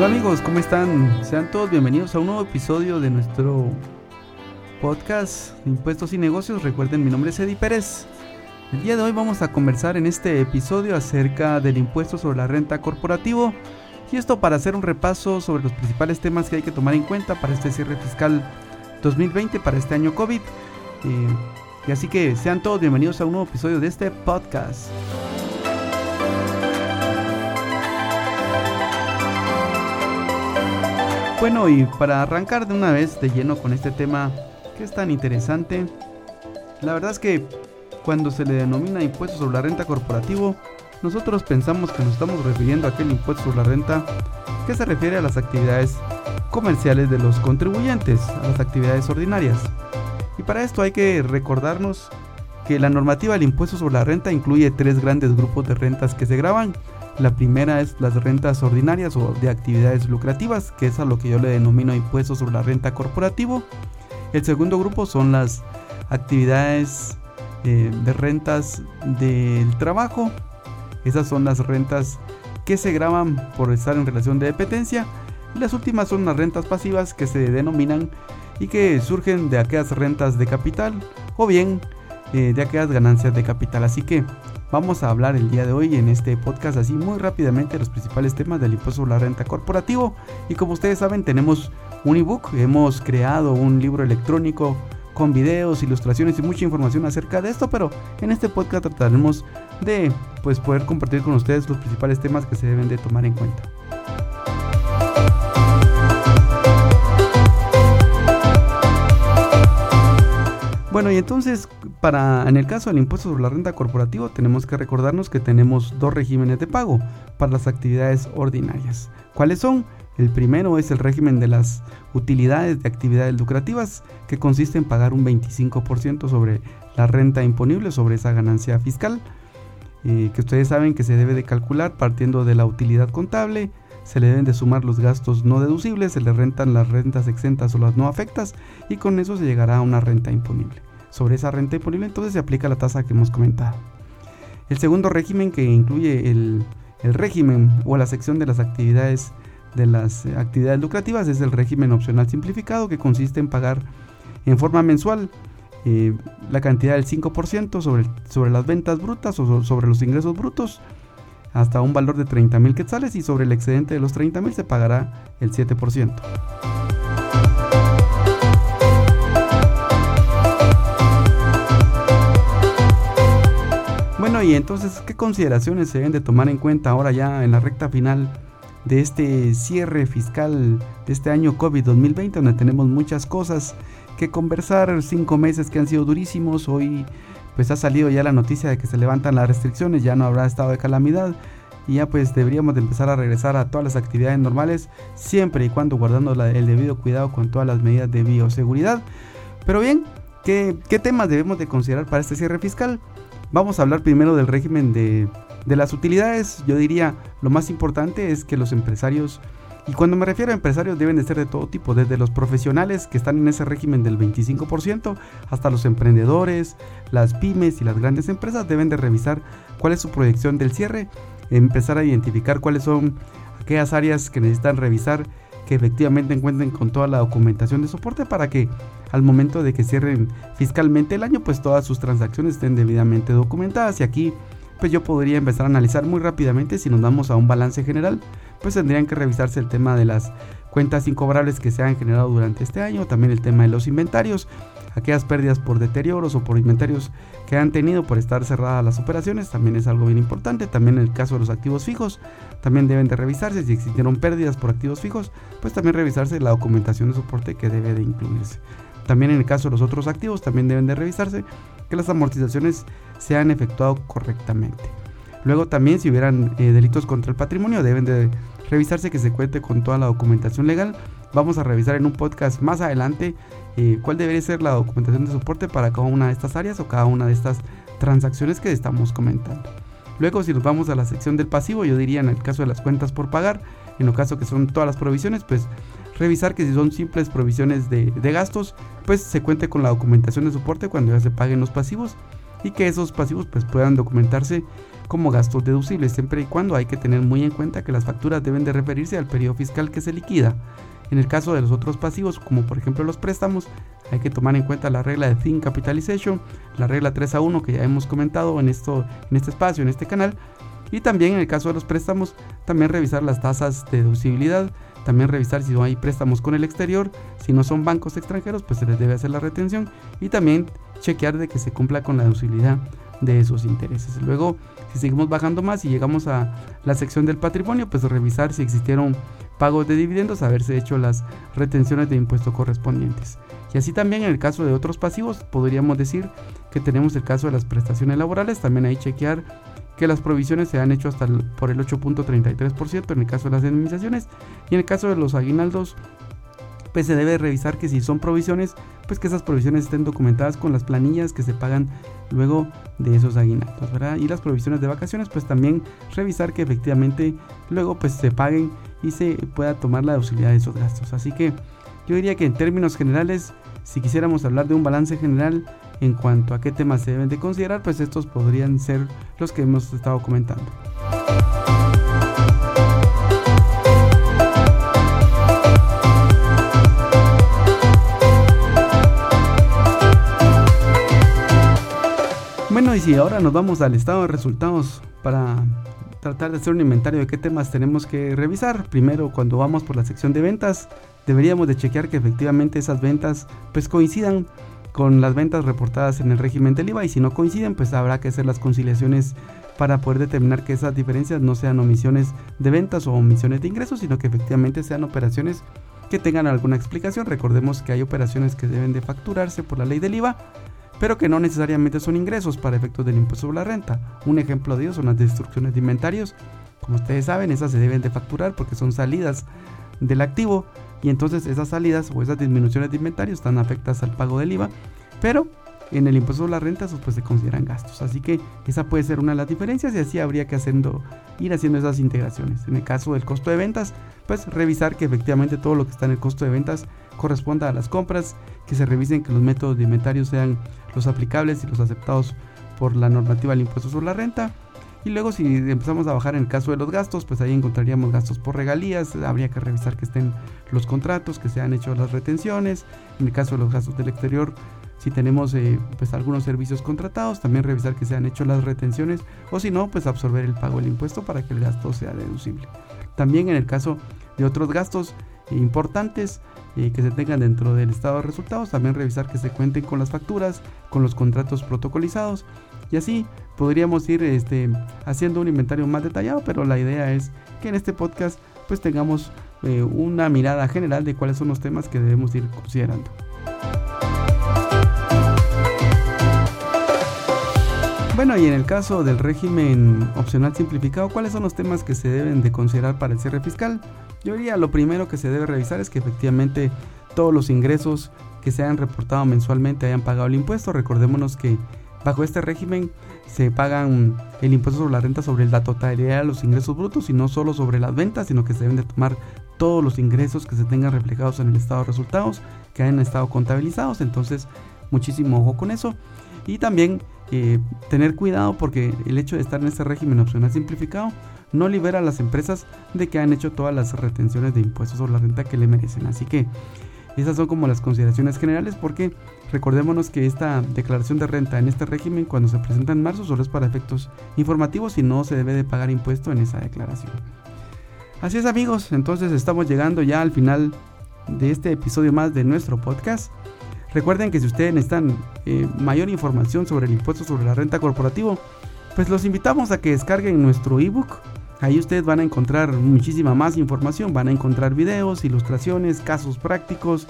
Hola amigos, ¿cómo están? Sean todos bienvenidos a un nuevo episodio de nuestro podcast Impuestos y Negocios. Recuerden, mi nombre es Eddie Pérez. El día de hoy vamos a conversar en este episodio acerca del impuesto sobre la renta corporativo y esto para hacer un repaso sobre los principales temas que hay que tomar en cuenta para este cierre fiscal 2020, para este año COVID. Eh, y así que sean todos bienvenidos a un nuevo episodio de este podcast. Bueno, y para arrancar de una vez de lleno con este tema que es tan interesante, la verdad es que cuando se le denomina impuesto sobre la renta corporativo, nosotros pensamos que nos estamos refiriendo a aquel impuesto sobre la renta que se refiere a las actividades comerciales de los contribuyentes, a las actividades ordinarias. Y para esto hay que recordarnos que la normativa del impuesto sobre la renta incluye tres grandes grupos de rentas que se graban. La primera es las rentas ordinarias o de actividades lucrativas, que es a lo que yo le denomino impuesto sobre la renta corporativo. El segundo grupo son las actividades eh, de rentas del trabajo, esas son las rentas que se graban por estar en relación de dependencia. Y las últimas son las rentas pasivas que se denominan y que surgen de aquellas rentas de capital o bien eh, de aquellas ganancias de capital. Así que vamos a hablar el día de hoy en este podcast así muy rápidamente los principales temas del impuesto sobre la renta corporativo. Y como ustedes saben tenemos un ebook, hemos creado un libro electrónico con videos, ilustraciones y mucha información acerca de esto, pero en este podcast trataremos de pues poder compartir con ustedes los principales temas que se deben de tomar en cuenta. Bueno, y entonces, para en el caso del impuesto sobre la renta corporativo, tenemos que recordarnos que tenemos dos regímenes de pago para las actividades ordinarias. ¿Cuáles son? El primero es el régimen de las utilidades de actividades lucrativas, que consiste en pagar un 25% sobre la renta imponible, sobre esa ganancia fiscal, eh, que ustedes saben que se debe de calcular partiendo de la utilidad contable, se le deben de sumar los gastos no deducibles, se le rentan las rentas exentas o las no afectas, y con eso se llegará a una renta imponible. Sobre esa renta imponible entonces se aplica la tasa que hemos comentado. El segundo régimen que incluye el, el régimen o la sección de las actividades de las eh, actividades lucrativas es el régimen opcional simplificado que consiste en pagar en forma mensual eh, la cantidad del 5% sobre, sobre las ventas brutas o sobre los ingresos brutos hasta un valor de 30 mil quetzales y sobre el excedente de los 30 mil se pagará el 7%. Y entonces, ¿qué consideraciones se deben de tomar en cuenta ahora ya en la recta final de este cierre fiscal de este año COVID 2020, donde tenemos muchas cosas que conversar, cinco meses que han sido durísimos, hoy pues ha salido ya la noticia de que se levantan las restricciones, ya no habrá estado de calamidad y ya pues deberíamos de empezar a regresar a todas las actividades normales, siempre y cuando guardando el debido cuidado con todas las medidas de bioseguridad. Pero bien, ¿qué, ¿qué temas debemos de considerar para este cierre fiscal? Vamos a hablar primero del régimen de de las utilidades, yo diría, lo más importante es que los empresarios, y cuando me refiero a empresarios deben de ser de todo tipo, desde los profesionales que están en ese régimen del 25% hasta los emprendedores, las pymes y las grandes empresas deben de revisar cuál es su proyección del cierre, empezar a identificar cuáles son aquellas áreas que necesitan revisar que efectivamente encuentren con toda la documentación de soporte para que al momento de que cierren fiscalmente el año pues todas sus transacciones estén debidamente documentadas. Y aquí pues yo podría empezar a analizar muy rápidamente si nos damos a un balance general, pues tendrían que revisarse el tema de las cuentas incobrables que se han generado durante este año, también el tema de los inventarios, aquellas pérdidas por deterioros o por inventarios que han tenido por estar cerradas las operaciones, también es algo bien importante, también el caso de los activos fijos, también deben de revisarse. Si existieron pérdidas por activos fijos, pues también revisarse la documentación de soporte que debe de incluirse. También en el caso de los otros activos también deben de revisarse que las amortizaciones se han efectuado correctamente. Luego también si hubieran eh, delitos contra el patrimonio deben de revisarse que se cuente con toda la documentación legal. Vamos a revisar en un podcast más adelante eh, cuál debería ser la documentación de soporte para cada una de estas áreas o cada una de estas transacciones que estamos comentando. Luego si nos vamos a la sección del pasivo, yo diría en el caso de las cuentas por pagar, en el caso que son todas las provisiones, pues revisar que si son simples provisiones de, gastos, pues se cuente con la documentación de soporte cuando ya se paguen los pasivos y que esos pasivos pues puedan documentarse como gastos deducibles, siempre y cuando hay que tener muy en cuenta que las facturas deben de referirse al periodo fiscal que se liquida. En el caso de los otros pasivos, como por ejemplo los préstamos, hay que tomar en cuenta la regla de Thin Capitalization, la regla 3 a 1 que ya hemos comentado en, esto, en este espacio, en este canal. Y también en el caso de los préstamos, también revisar las tasas de deducibilidad, también revisar si no hay préstamos con el exterior, si no son bancos extranjeros, pues se les debe hacer la retención y también chequear de que se cumpla con la deducibilidad de esos intereses. Luego, si seguimos bajando más y llegamos a la sección del patrimonio, pues revisar si existieron pagos de dividendos, haberse hecho las retenciones de impuestos correspondientes. Y así también en el caso de otros pasivos, podríamos decir que tenemos el caso de las prestaciones laborales, también hay chequear que las provisiones se han hecho hasta por el 8.33% en el caso de las indemnizaciones y en el caso de los aguinaldos pues se debe revisar que si son provisiones, pues que esas provisiones estén documentadas con las planillas que se pagan luego de esos aguinaldos, ¿verdad? Y las provisiones de vacaciones, pues también revisar que efectivamente luego pues se paguen y se pueda tomar la deducibilidad de esos gastos. Así que yo diría que en términos generales, si quisiéramos hablar de un balance general en cuanto a qué temas se deben de considerar, pues estos podrían ser los que hemos estado comentando. Bueno, y si ahora nos vamos al estado de resultados para tratar de hacer un inventario de qué temas tenemos que revisar. Primero, cuando vamos por la sección de ventas, deberíamos de chequear que efectivamente esas ventas pues coincidan con las ventas reportadas en el régimen del IVA y si no coinciden pues habrá que hacer las conciliaciones para poder determinar que esas diferencias no sean omisiones de ventas o omisiones de ingresos, sino que efectivamente sean operaciones que tengan alguna explicación. Recordemos que hay operaciones que deben de facturarse por la ley del IVA, pero que no necesariamente son ingresos para efectos del impuesto sobre la renta. Un ejemplo de ello son las destrucciones de inventarios. Como ustedes saben, esas se deben de facturar porque son salidas del activo y entonces esas salidas o esas disminuciones de inventarios están afectadas al pago del IVA, pero en el impuesto sobre la renta pues se consideran gastos. Así que esa puede ser una de las diferencias y así habría que haciendo, ir haciendo esas integraciones. En el caso del costo de ventas, pues revisar que efectivamente todo lo que está en el costo de ventas corresponda a las compras, que se revisen que los métodos de inventario sean los aplicables y los aceptados por la normativa del impuesto sobre la renta. Y luego si empezamos a bajar en el caso de los gastos, pues ahí encontraríamos gastos por regalías, habría que revisar que estén los contratos, que se han hecho las retenciones. En el caso de los gastos del exterior, si tenemos eh, pues algunos servicios contratados, también revisar que se han hecho las retenciones o si no, pues absorber el pago del impuesto para que el gasto sea deducible. También en el caso de otros gastos importantes, y que se tengan dentro del estado de resultados, también revisar que se cuenten con las facturas, con los contratos protocolizados y así podríamos ir este, haciendo un inventario más detallado, pero la idea es que en este podcast pues tengamos eh, una mirada general de cuáles son los temas que debemos ir considerando. Bueno, y en el caso del régimen opcional simplificado, ¿cuáles son los temas que se deben de considerar para el cierre fiscal? Yo diría lo primero que se debe revisar es que efectivamente todos los ingresos que se hayan reportado mensualmente hayan pagado el impuesto. Recordémonos que bajo este régimen se pagan el impuesto sobre la renta sobre la totalidad de los ingresos brutos y no solo sobre las ventas, sino que se deben de tomar todos los ingresos que se tengan reflejados en el estado de resultados, que hayan estado contabilizados. Entonces, muchísimo ojo con eso. Y también eh, tener cuidado porque el hecho de estar en este régimen opcional simplificado no libera a las empresas de que han hecho todas las retenciones de impuestos sobre la renta que le merecen. Así que esas son como las consideraciones generales porque recordémonos que esta declaración de renta en este régimen cuando se presenta en marzo solo es para efectos informativos y no se debe de pagar impuesto en esa declaración. Así es amigos, entonces estamos llegando ya al final de este episodio más de nuestro podcast. Recuerden que si ustedes necesitan eh, mayor información sobre el impuesto sobre la renta corporativo, pues los invitamos a que descarguen nuestro ebook Ahí ustedes van a encontrar muchísima más información, van a encontrar videos, ilustraciones, casos prácticos,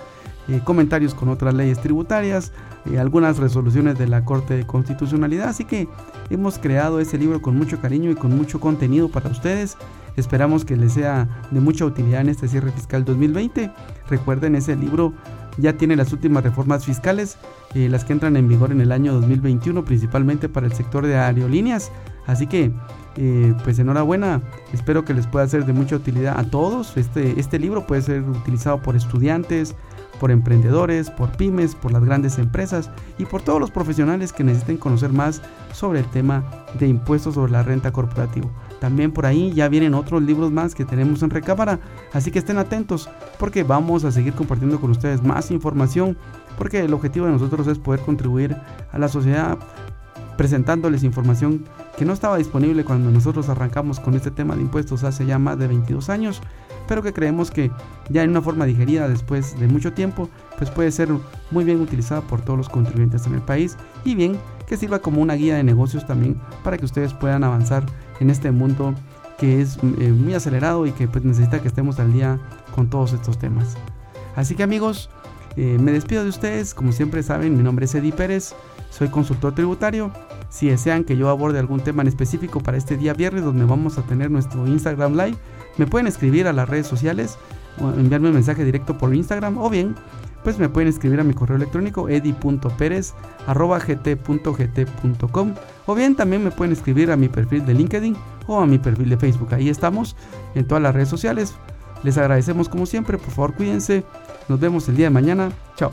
eh, comentarios con otras leyes tributarias, eh, algunas resoluciones de la Corte de Constitucionalidad. Así que hemos creado ese libro con mucho cariño y con mucho contenido para ustedes. Esperamos que les sea de mucha utilidad en este cierre fiscal 2020. Recuerden, ese libro ya tiene las últimas reformas fiscales, eh, las que entran en vigor en el año 2021, principalmente para el sector de aerolíneas. Así que eh, pues enhorabuena, espero que les pueda ser de mucha utilidad a todos. Este, este libro puede ser utilizado por estudiantes, por emprendedores, por pymes, por las grandes empresas y por todos los profesionales que necesiten conocer más sobre el tema de impuestos sobre la renta corporativa. También por ahí ya vienen otros libros más que tenemos en recámara, así que estén atentos porque vamos a seguir compartiendo con ustedes más información porque el objetivo de nosotros es poder contribuir a la sociedad presentándoles información que no estaba disponible cuando nosotros arrancamos con este tema de impuestos hace ya más de 22 años pero que creemos que ya en una forma digerida después de mucho tiempo, pues puede ser muy bien utilizada por todos los contribuyentes en el país y bien que sirva como una guía de negocios también para que ustedes puedan avanzar en este mundo que es eh, muy acelerado y que pues, necesita que estemos al día con todos estos temas. Así que amigos, eh, me despido de ustedes, como siempre saben, mi nombre es Eddie Pérez, soy consultor tributario. Si desean que yo aborde algún tema en específico para este día viernes donde vamos a tener nuestro Instagram Live, me pueden escribir a las redes sociales o enviarme un mensaje directo por Instagram o bien pues me pueden escribir a mi correo electrónico edi.perez.gt.gt.com o bien también me pueden escribir a mi perfil de LinkedIn o a mi perfil de Facebook. Ahí estamos en todas las redes sociales. Les agradecemos como siempre, por favor cuídense. Nos vemos el día de mañana. Chao.